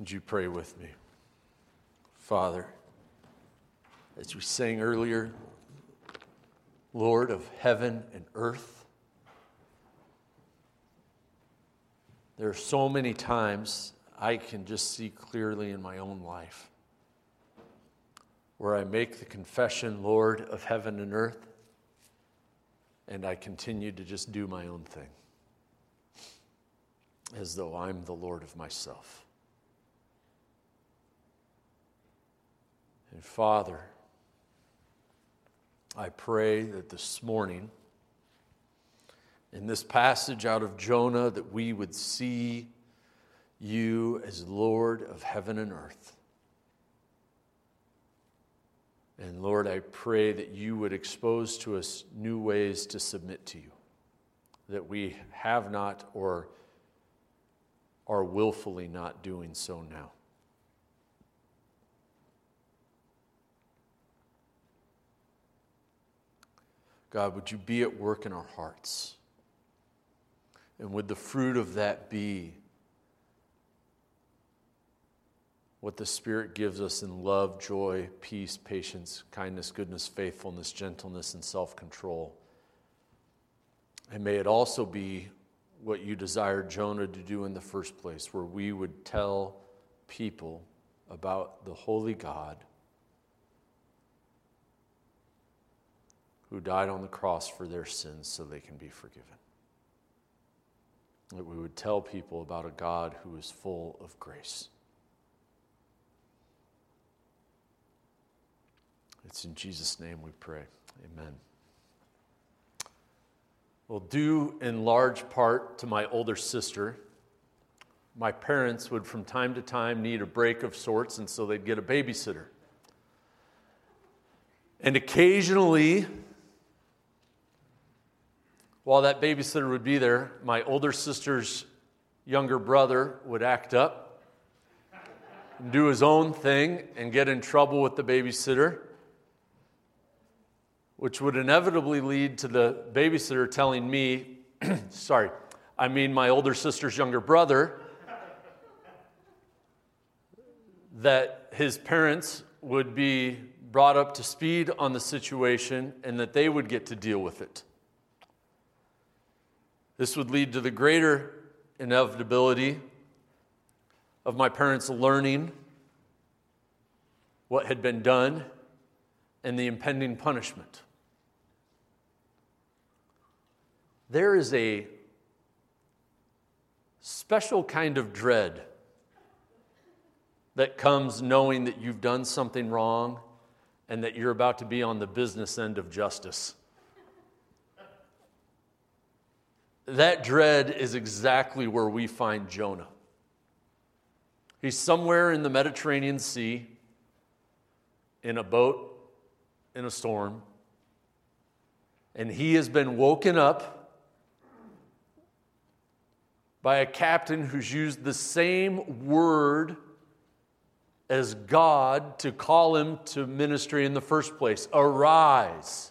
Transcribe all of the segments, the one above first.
Would you pray with me? Father, as we sang earlier, Lord of heaven and earth, there are so many times I can just see clearly in my own life where I make the confession, Lord of heaven and earth, and I continue to just do my own thing as though I'm the Lord of myself. And Father, I pray that this morning, in this passage out of Jonah, that we would see you as Lord of heaven and earth. And Lord, I pray that you would expose to us new ways to submit to you that we have not or are willfully not doing so now. God, would you be at work in our hearts? And would the fruit of that be what the Spirit gives us in love, joy, peace, patience, kindness, goodness, faithfulness, gentleness, and self control? And may it also be what you desired Jonah to do in the first place, where we would tell people about the holy God who died on the cross for their sins so they can be forgiven. That we would tell people about a God who is full of grace. It's in Jesus' name we pray. Amen. Well, due in large part to my older sister, my parents would from time to time need a break of sorts, and so they'd get a babysitter. And occasionally, while that babysitter would be there, my older sister's younger brother would act up, and do his own thing, and get in trouble with the babysitter, which would inevitably lead to the babysitter telling me, sorry, I mean my older sister's younger brother, that his parents would be brought up to speed on the situation and that they would get to deal with it. This would lead to the greater inevitability of my parents learning what had been done and the impending punishment. There is a special kind of dread that comes knowing that you've done something wrong and that you're about to be on the business end of justice. That dread is exactly where we find Jonah. He's somewhere in the Mediterranean Sea in a boat in a storm, and he has been woken up by a captain who's used the same word as God to call him to ministry in the first place arise.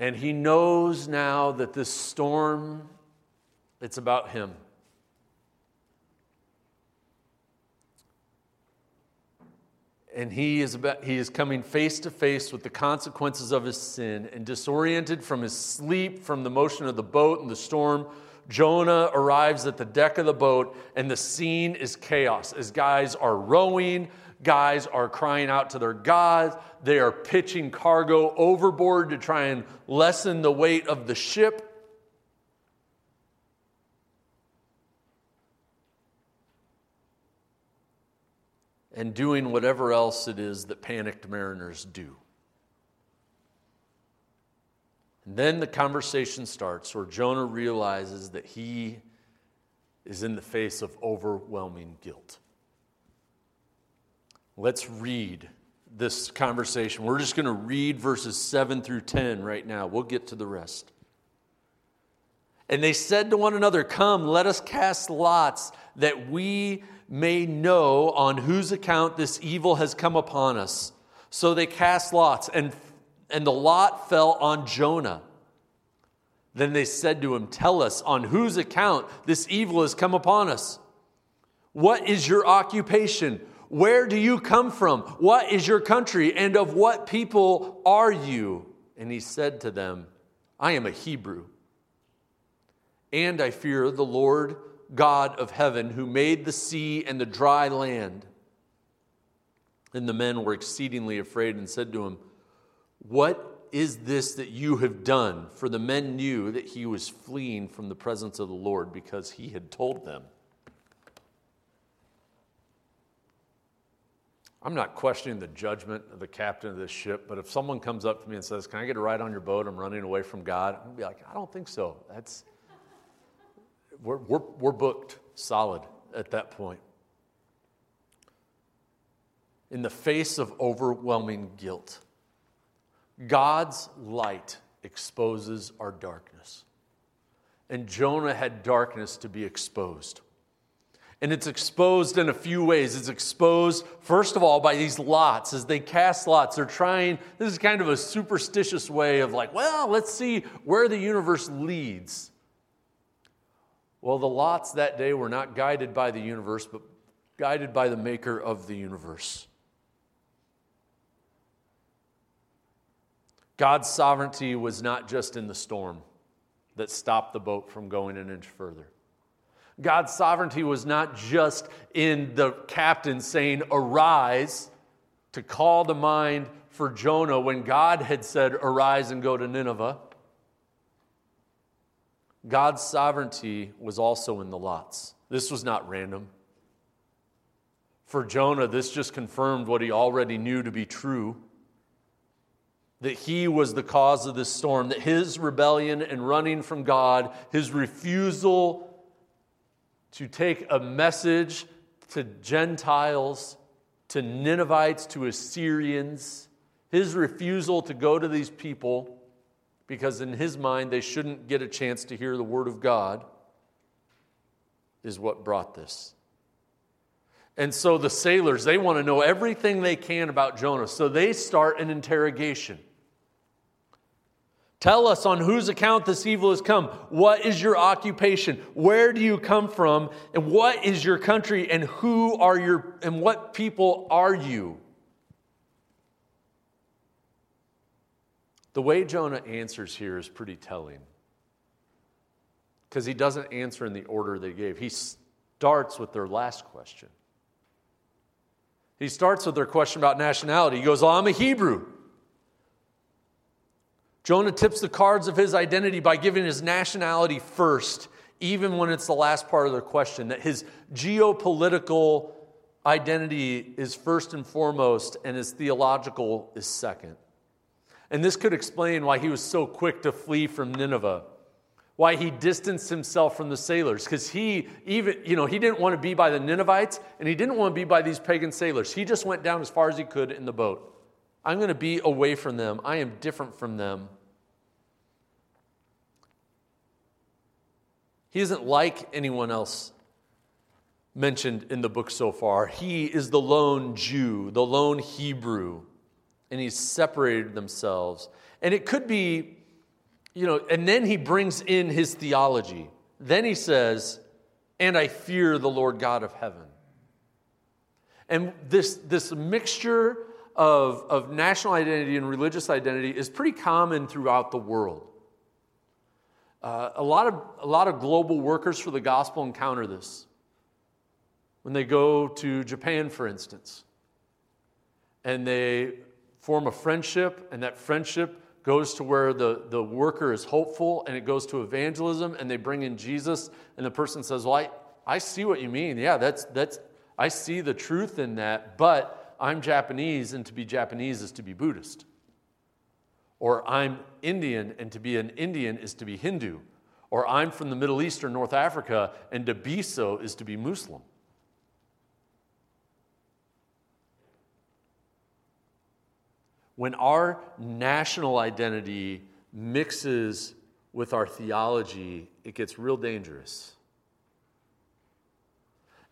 And he knows now that this storm, it's about him. And he is, about, he is coming face to face with the consequences of his sin and disoriented from his sleep, from the motion of the boat and the storm. Jonah arrives at the deck of the boat, and the scene is chaos as guys are rowing, guys are crying out to their gods. They are pitching cargo overboard to try and lessen the weight of the ship. And doing whatever else it is that panicked mariners do. And then the conversation starts where Jonah realizes that he is in the face of overwhelming guilt. Let's read this conversation. We're just going to read verses 7 through 10 right now. We'll get to the rest. And they said to one another, Come, let us cast lots that we may know on whose account this evil has come upon us. So they cast lots, and, and the lot fell on Jonah. Then they said to him, Tell us on whose account this evil has come upon us. What is your occupation? Where do you come from? What is your country? And of what people are you? And he said to them, I am a Hebrew. And I fear the Lord God of heaven, who made the sea and the dry land. And the men were exceedingly afraid and said to him, What is this that you have done? For the men knew that he was fleeing from the presence of the Lord because he had told them. I'm not questioning the judgment of the captain of this ship, but if someone comes up to me and says, Can I get a ride on your boat? I'm running away from God. I'm going to be like, I don't think so. That's, we're, we're, we're booked solid at that point. In the face of overwhelming guilt, God's light exposes our darkness. And Jonah had darkness to be exposed. And it's exposed in a few ways. It's exposed, first of all, by these lots. As they cast lots, they're trying, this is kind of a superstitious way of like, well, let's see where the universe leads. Well, the lots that day were not guided by the universe, but guided by the maker of the universe. God's sovereignty was not just in the storm that stopped the boat from going an inch further. God's sovereignty was not just in the captain saying, Arise, to call to mind for Jonah when God had said, Arise and go to Nineveh. God's sovereignty was also in the lots. This was not random. For Jonah, this just confirmed what he already knew to be true that he was the cause of this storm, that his rebellion and running from God, his refusal to take a message to Gentiles, to Ninevites, to Assyrians, his refusal to go to these people because in his mind they shouldn't get a chance to hear the word of God is what brought this. And so the sailors, they want to know everything they can about Jonah. So they start an interrogation. Tell us on whose account this evil has come. What is your occupation? Where do you come from? And what is your country? And who are your and what people are you? The way Jonah answers here is pretty telling. Because he doesn't answer in the order they gave. He starts with their last question. He starts with their question about nationality. He goes, well, I'm a Hebrew. Jonah tips the cards of his identity by giving his nationality first, even when it's the last part of their question, that his geopolitical identity is first and foremost, and his theological is second. And this could explain why he was so quick to flee from Nineveh, why he distanced himself from the sailors, because he even, you know, he didn't want to be by the Ninevites and he didn't want to be by these pagan sailors. He just went down as far as he could in the boat. I'm going to be away from them. I am different from them. He isn't like anyone else mentioned in the book so far. He is the lone Jew, the lone Hebrew, and he's separated themselves. And it could be, you know, and then he brings in his theology. Then he says, and I fear the Lord God of heaven. And this, this mixture of, of national identity and religious identity is pretty common throughout the world. Uh, a, lot of, a lot of global workers for the gospel encounter this. When they go to Japan, for instance, and they form a friendship, and that friendship goes to where the, the worker is hopeful, and it goes to evangelism, and they bring in Jesus, and the person says, Well, I, I see what you mean. Yeah, that's, that's, I see the truth in that, but I'm Japanese, and to be Japanese is to be Buddhist. Or I'm Indian, and to be an Indian is to be Hindu. Or I'm from the Middle East or North Africa, and to be so is to be Muslim. When our national identity mixes with our theology, it gets real dangerous.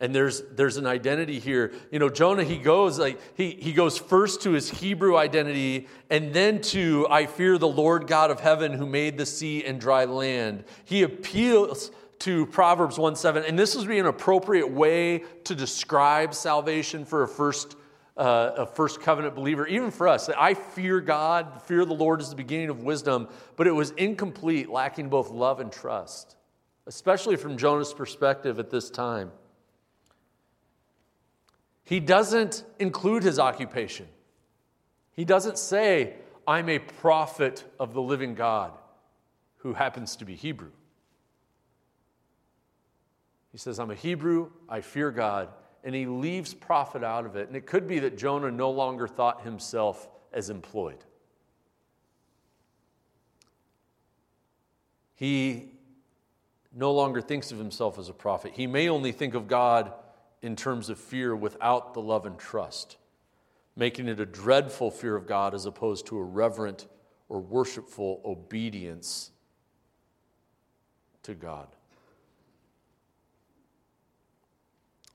And there's, there's an identity here. You know, Jonah, he goes like he, he goes first to his Hebrew identity and then to I fear the Lord God of heaven who made the sea and dry land. He appeals to Proverbs 1 7, and this would be an appropriate way to describe salvation for a first, uh, a first covenant believer, even for us. I fear God, fear the Lord is the beginning of wisdom, but it was incomplete, lacking both love and trust, especially from Jonah's perspective at this time. He doesn't include his occupation. He doesn't say, I'm a prophet of the living God who happens to be Hebrew. He says, I'm a Hebrew, I fear God, and he leaves prophet out of it. And it could be that Jonah no longer thought himself as employed. He no longer thinks of himself as a prophet. He may only think of God in terms of fear without the love and trust, making it a dreadful fear of God as opposed to a reverent or worshipful obedience to God.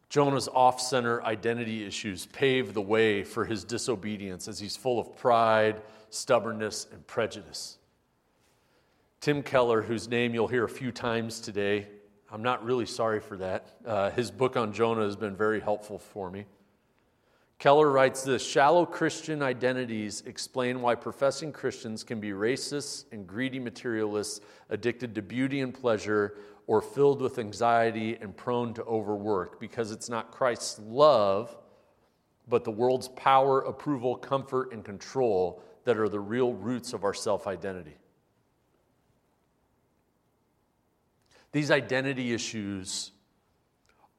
Jonah's off center identity issues pave the way for his disobedience as he's full of pride, stubbornness, and prejudice. Tim Keller, whose name you'll hear a few times today, I'm not really sorry for that. Uh, his book on Jonah has been very helpful for me. Keller writes this Shallow Christian identities explain why professing Christians can be racist and greedy materialists, addicted to beauty and pleasure, or filled with anxiety and prone to overwork because it's not Christ's love, but the world's power, approval, comfort, and control that are the real roots of our self identity. These identity issues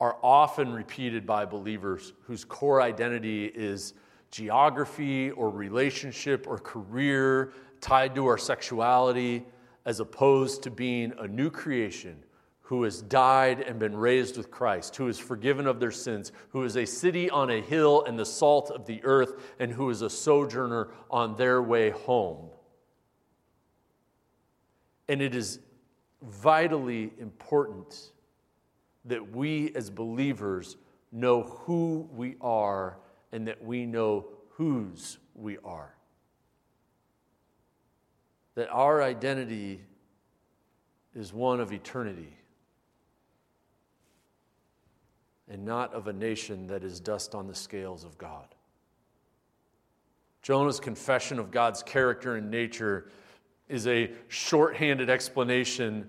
are often repeated by believers whose core identity is geography or relationship or career tied to our sexuality, as opposed to being a new creation who has died and been raised with Christ, who is forgiven of their sins, who is a city on a hill and the salt of the earth, and who is a sojourner on their way home. And it is vitally important that we as believers know who we are and that we know whose we are. That our identity is one of eternity and not of a nation that is dust on the scales of God. Jonah's confession of God's character and nature is a shorthanded explanation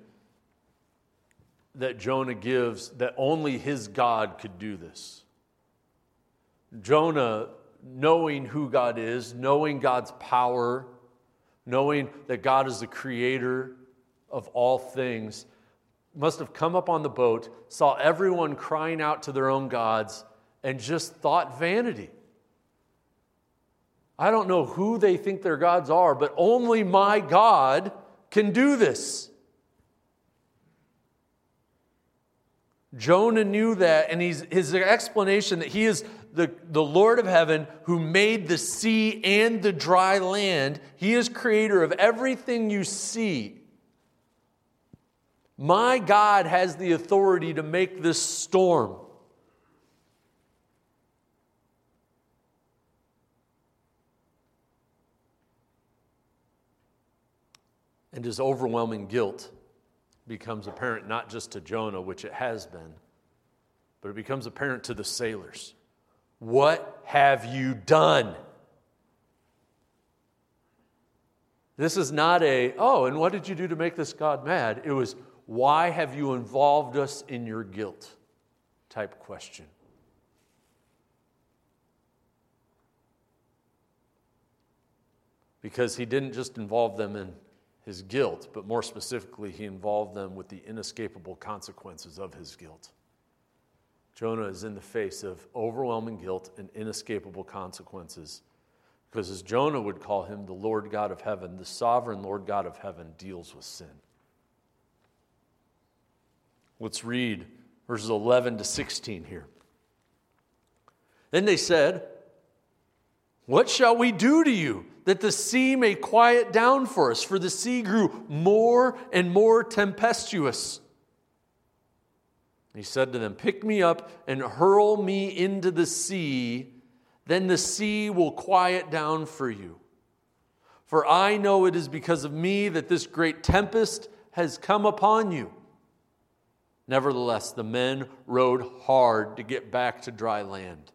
that Jonah gives that only his God could do this. Jonah, knowing who God is, knowing God's power, knowing that God is the creator of all things, must have come up on the boat, saw everyone crying out to their own gods, and just thought vanity. I don't know who they think their gods are, but only my God can do this. Jonah knew that, and he's, his explanation that he is the, the Lord of heaven who made the sea and the dry land. He is creator of everything you see. My God has the authority to make this storm. And his overwhelming guilt becomes apparent not just to Jonah, which it has been, but it becomes apparent to the sailors. What have you done? This is not a, oh, and what did you do to make this God mad? It was, why have you involved us in your guilt? type question. Because he didn't just involve them in his guilt, but more specifically, he involved them with the inescapable consequences of his guilt. Jonah is in the face of overwhelming guilt and inescapable consequences. Because as Jonah would call him, the Lord God of heaven, the sovereign Lord God of heaven deals with sin. Let's read verses 11 to 16 here. Then they said, What shall we do to you that the sea may quiet down for us? For the sea grew more and more tempestuous. He said to them, Pick me up and hurl me into the sea, then the sea will quiet down for you. For I know it is because of me that this great tempest has come upon you. Nevertheless, the men rowed hard to get back to dry land.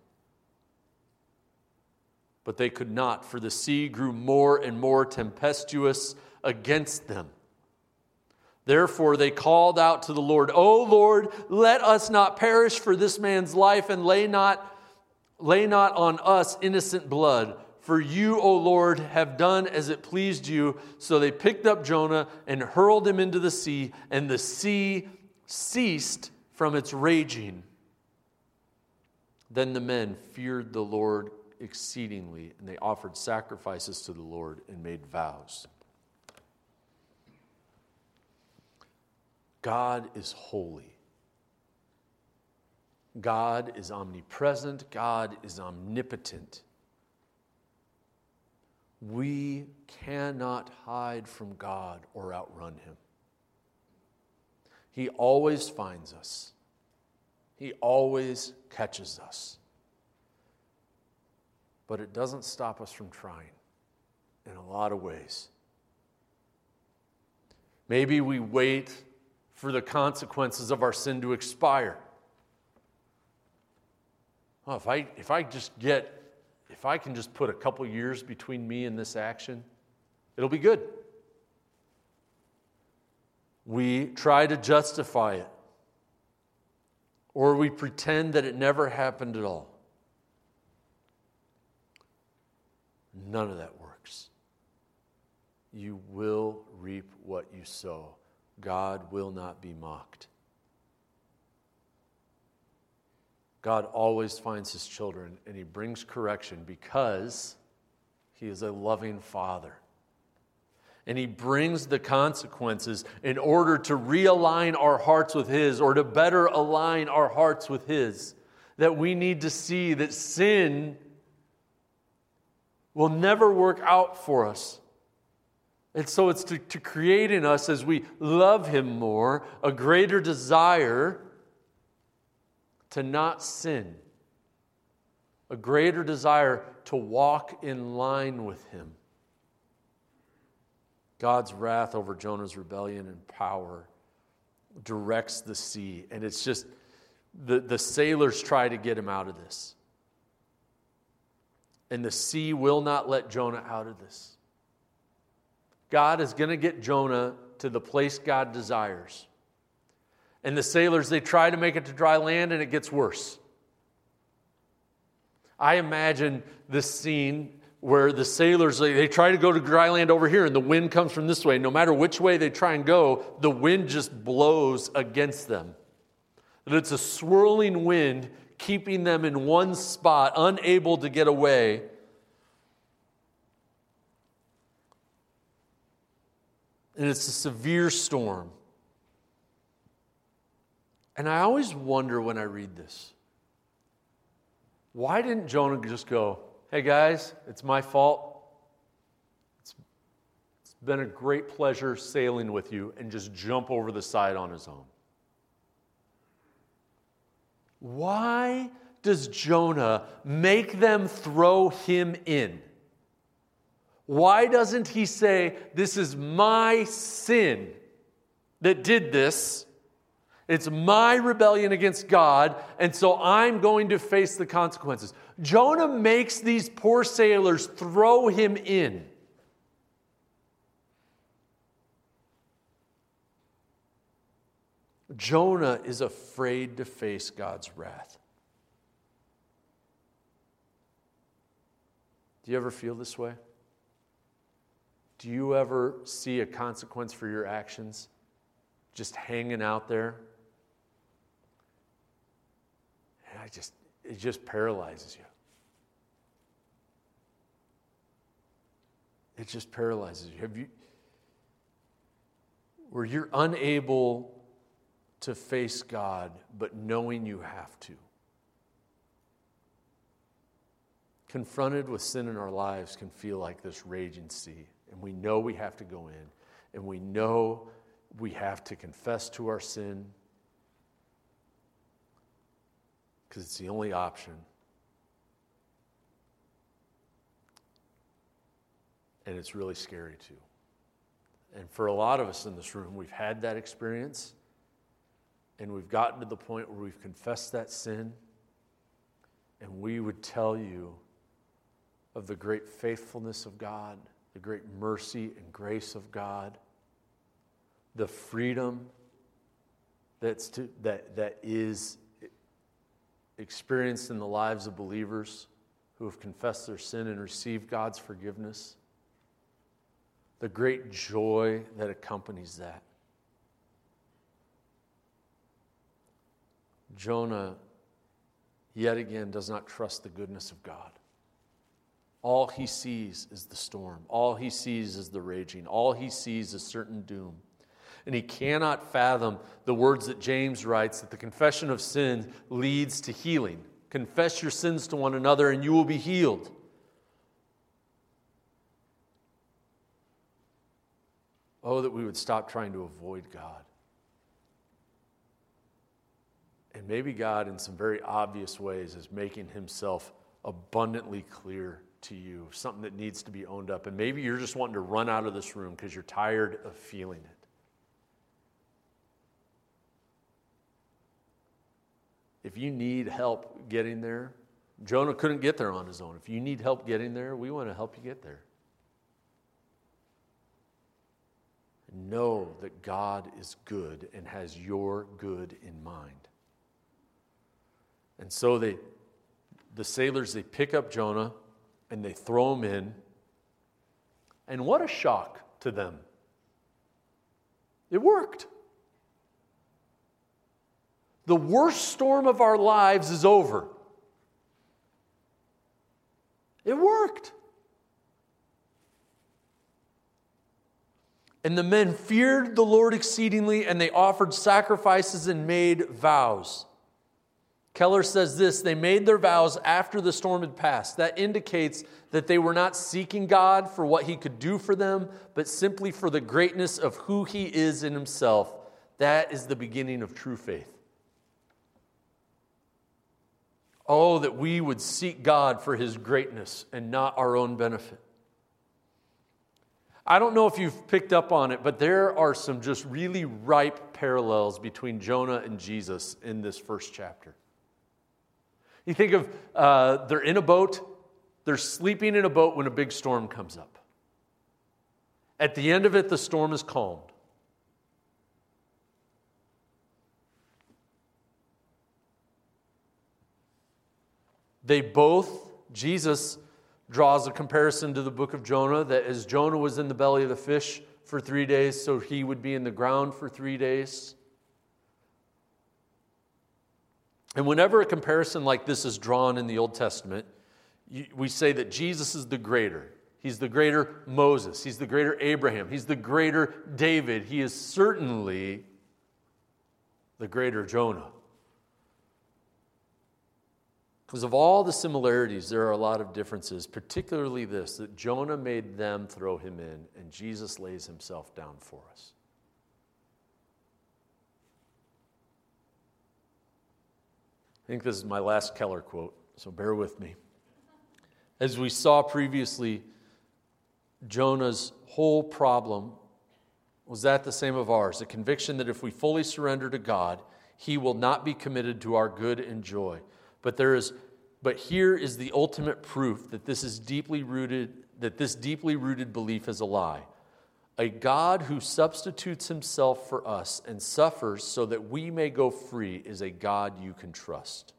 But they could not, for the sea grew more and more tempestuous against them. Therefore, they called out to the Lord, O Lord, let us not perish for this man's life, and lay not, lay not on us innocent blood. For you, O Lord, have done as it pleased you. So they picked up Jonah and hurled him into the sea, and the sea ceased from its raging. Then the men feared the Lord exceedingly, and they offered sacrifices to the Lord and made vows. God is holy. God is omnipresent. God is omnipotent. We cannot hide from God or outrun him. He always finds us, He always catches us. But it doesn't stop us from trying in a lot of ways. Maybe we wait for the consequences of our sin to expire. If I, if I just get, if I can just put a couple years between me and this action, it'll be good we try to justify it, or we pretend that it never happened at all. None of that works. You will reap what you sow. God will not be mocked. God always finds his children and he brings correction because he is a loving father and he brings the consequences in order to realign our hearts with his or to better align our hearts with his. That we need to see that sin will never work out for us. And so it's to, to create in us, as we love him more, a greater desire to not sin, a greater desire to walk in line with him. God's wrath over Jonah's rebellion and power directs the sea. And it's just the, the sailors try to get him out of this. And the sea will not let Jonah out of this. God is going to get Jonah to the place God desires. And the sailors, they try to make it to dry land and it gets worse. I imagine this scene where the sailors they, they, try to go to dry land over here and the wind comes from this way no matter which way they try and go the wind just blows against them that it's a swirling wind keeping them in one spot unable to get away and it's a severe storm and i always wonder when i read this why didn't jonah just go Hey guys, it's my fault. It's, been a great pleasure sailing with you and just jump over the side on his own. Why does Jonah make them throw him in? Why doesn't he say, This is my sin that did this? It's my rebellion against God, and so I'm going to face the consequences. Jonah makes these poor sailors throw him in. Jonah is afraid to face God's wrath. Do you ever feel this way? Do you ever see a consequence for your actions just hanging out there? And I just, it just paralyzes you. It just paralyzes you. Have you, where you're unable to face God, but knowing you have to. Confronted with sin in our lives can feel like this raging sea, and we know we have to go in, and we know we have to confess to our sin because it's the only option. And it's really scary too. And for a lot of us in this room, we've had that experience. And we've gotten to the point where we've confessed that sin, and we would tell you of the great faithfulness of God, the great mercy and grace of God, the freedom that's to, that, that is experienced in the lives of believers who have confessed their sin and received God's forgiveness, the great joy that accompanies that. Jonah, yet again, does not trust the goodness of God. All he sees is the storm. All he sees is the raging. All he sees is certain doom. And he cannot fathom the words that James writes that the confession of sin leads to healing. Confess your sins to one another and you will be healed. Oh, that we would stop trying to avoid God. And maybe God, in some very obvious ways, is making himself abundantly clear to you, something that needs to be owned up. And maybe you're just wanting to run out of this room because you're tired of feeling it. If you need help getting there, Jonah couldn't get there on his own. If you need help getting there, we want to help you get there. Know that God is good and has your good in mind. And so they, the sailors, they pick up Jonah and they throw him in. And what a shock to them! It worked. The worst storm of our lives is over. It worked. And the men feared the Lord exceedingly, and they offered sacrifices and made vows. Keller says this they made their vows after the storm had passed. That indicates that they were not seeking God for what He could do for them, but simply for the greatness of who He is in Himself. That is the beginning of true faith. Oh, that we would seek God for His greatness and not our own benefit. I don't know if you've picked up on it, but there are some just really ripe parallels between Jonah and Jesus in this first chapter. You think of uh, they're in a boat, they're sleeping in a boat when a big storm comes up. At the end of it, the storm is calmed. They both, Jesus draws a comparison to the book of Jonah that as Jonah was in the belly of the fish for three days, so he would be in the ground for three days. And whenever a comparison like this is drawn in the Old Testament, we say that Jesus is the greater. He's the greater Moses. He's the greater Abraham. He's the greater David. He is certainly the greater Jonah. Because of all the similarities, there are a lot of differences, particularly this that Jonah made them throw him in, and Jesus lays himself down for us. Think this is my last Keller quote, so bear with me. As we saw previously, Jonah's whole problem was that the same of ours a conviction that if we fully surrender to God, he will not be committed to our good and joy. But there is but here is the ultimate proof that this is deeply rooted that this deeply rooted belief is a lie. A God who substitutes himself for us and suffers so that we may go free is a God you can trust.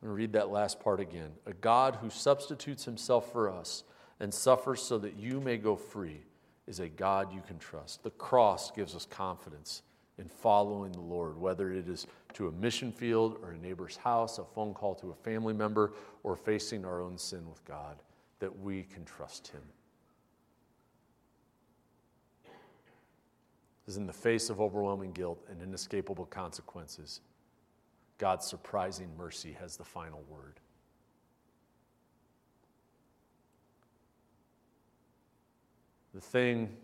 I'm going to read that last part again. A God who substitutes himself for us and suffers so that you may go free is a God you can trust. The cross gives us confidence in following the Lord, whether it is to a mission field or a neighbor's house, a phone call to a family member, or facing our own sin with God, that we can trust Him. Is in the face of overwhelming guilt and inescapable consequences, God's surprising mercy has the final word. The thing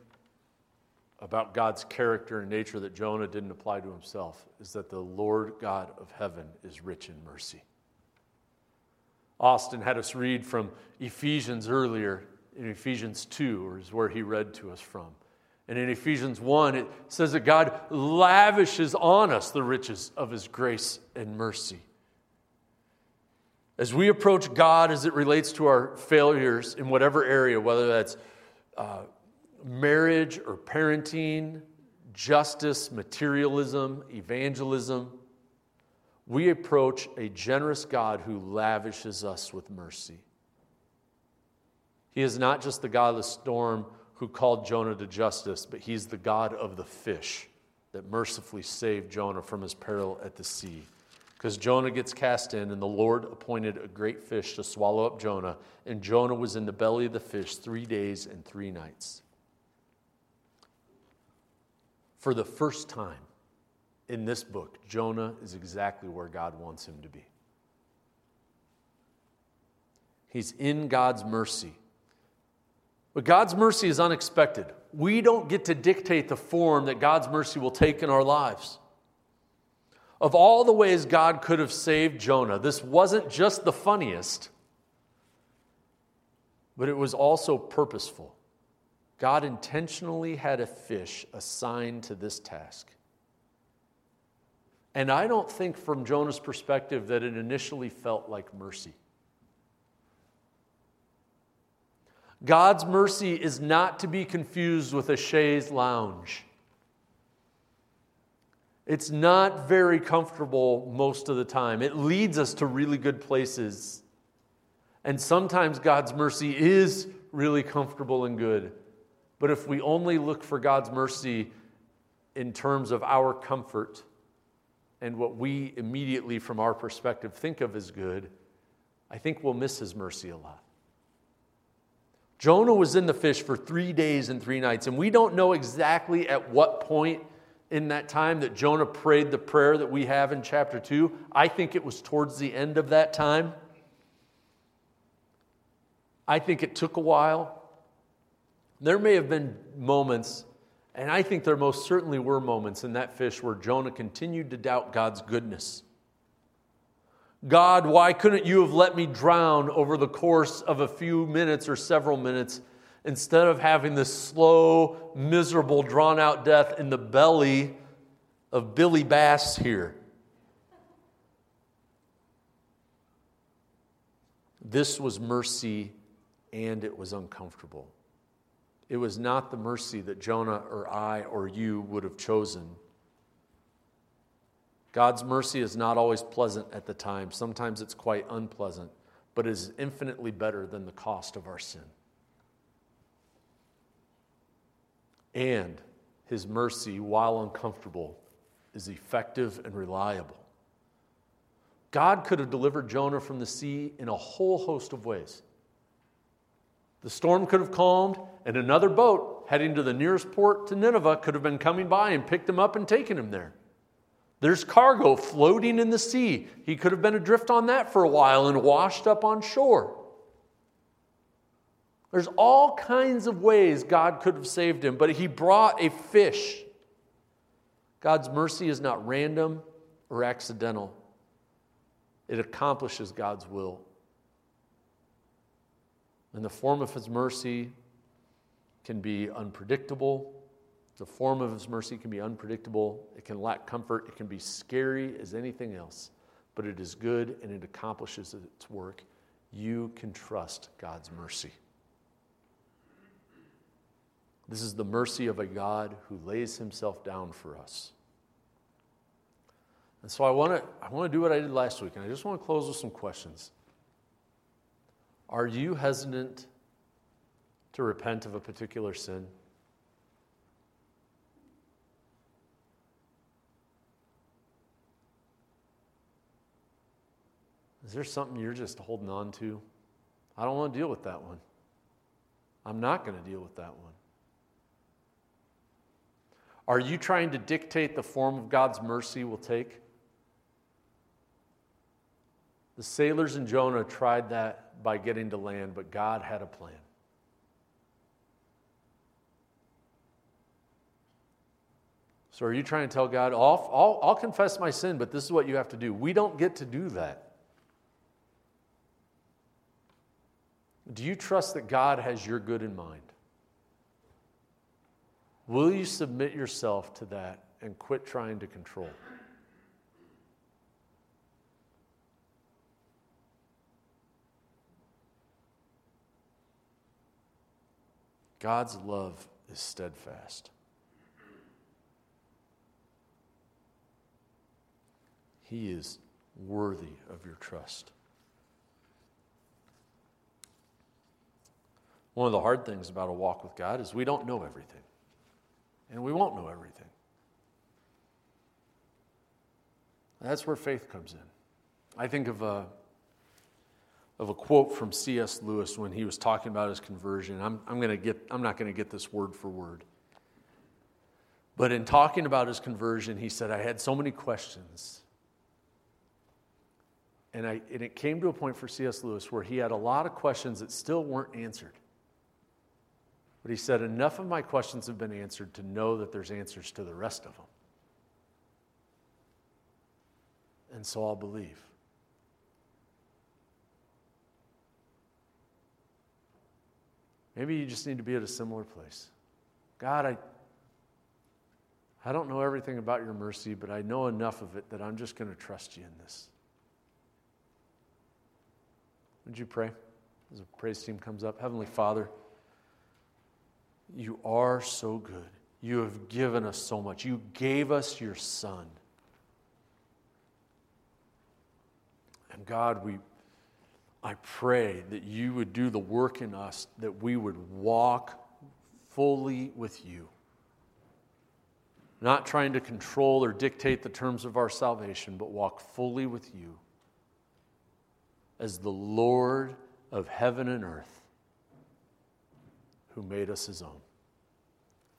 about God's character and nature that Jonah didn't apply to himself is that the Lord God of heaven is rich in mercy. Austin had us read from Ephesians earlier in Ephesians 2, or is where he read to us from. And in Ephesians 1, it says that God lavishes on us the riches of his grace and mercy. As we approach God as it relates to our failures in whatever area, whether that's uh, marriage or parenting, justice, materialism, evangelism, we approach a generous God who lavishes us with mercy. He is not just the God of the storm who called Jonah to justice, but he's the God of the fish that mercifully saved Jonah from his peril at the sea. Because Jonah gets cast in, and the Lord appointed a great fish to swallow up Jonah, and Jonah was in the belly of the fish three days and three nights. For the first time in this book, Jonah is exactly where God wants him to be. He's in God's mercy. But God's mercy is unexpected. We don't get to dictate the form that God's mercy will take in our lives. Of all the ways God could have saved Jonah, this wasn't just the funniest, but it was also purposeful. God intentionally had a fish assigned to this task. And I don't think, from Jonah's perspective, that it initially felt like mercy. God's mercy is not to be confused with a chaise lounge. It's not very comfortable most of the time. It leads us to really good places. And sometimes God's mercy is really comfortable and good. But if we only look for God's mercy in terms of our comfort and what we immediately, from our perspective, think of as good, I think we'll miss His mercy a lot. Jonah was in the fish for three days and three nights, and we don't know exactly at what point in that time that Jonah prayed the prayer that we have in chapter 2. I think it was towards the end of that time. I think it took a while. There may have been moments, and I think there most certainly were moments in that fish where Jonah continued to doubt God's goodness. God, why couldn't you have let me drown over the course of a few minutes or several minutes instead of having this slow, miserable, drawn out death in the belly of Billy Bass here? This was mercy and it was uncomfortable. It was not the mercy that Jonah or I or you would have chosen. God's mercy is not always pleasant at the time. Sometimes it's quite unpleasant, but is infinitely better than the cost of our sin. And his mercy, while uncomfortable, is effective and reliable. God could have delivered Jonah from the sea in a whole host of ways. The storm could have calmed, and another boat heading to the nearest port to Nineveh could have been coming by and picked him up and taken him there. There's cargo floating in the sea. He could have been adrift on that for a while and washed up on shore. There's all kinds of ways God could have saved him, but he brought a fish. God's mercy is not random or accidental, it accomplishes God's will. And the form of his mercy can be unpredictable the form of His mercy can be unpredictable, it can lack comfort, it can be scary as anything else, but it is good and it accomplishes its work. You can trust God's mercy. This is the mercy of a God who lays himself down for us. And so I want to I want to do what I did last week, and I just want to close with some questions. Are you hesitant to repent of a particular sin? Is there something you're just holding on to? I don't want to deal with that one. I'm not going to deal with that one. Are you trying to dictate the form of God's mercy will take? The sailors in Jonah tried that by getting to land, but God had a plan. So, are you trying to tell God, I'll, I'll, I'll confess my sin, but this is what you have to do? We don't get to do that. Do you trust that God has your good in mind? Will you submit yourself to that and quit trying to control? God's love is steadfast. He is worthy of your trust. One of the hard things about a walk with God is we don't know everything, and we won't know everything. That's where faith comes in. I think of a, of a quote from C.S. Lewis when he was talking about his conversion. I'm, I'm, gonna get, I'm not going to get this word for word. But in talking about his conversion, he said, I had so many questions. And, I, and it came to a point for C.S. Lewis where he had a lot of questions that still weren't answered. But he said, Enough of my questions have been answered to know that there's answers to the rest of them. And so I'll believe. Maybe you just need to be at a similar place. God, I, I don't know everything about your mercy, but I know enough of it that I'm just going to trust you in this. Would you pray as the praise team comes up? Heavenly Father, you are so good. You have given us so much. You gave us your Son. And God, we, I pray that you would do the work in us, that we would walk fully with you. Not trying to control or dictate the terms of our salvation, but walk fully with you as the Lord of heaven and earth who made us his own.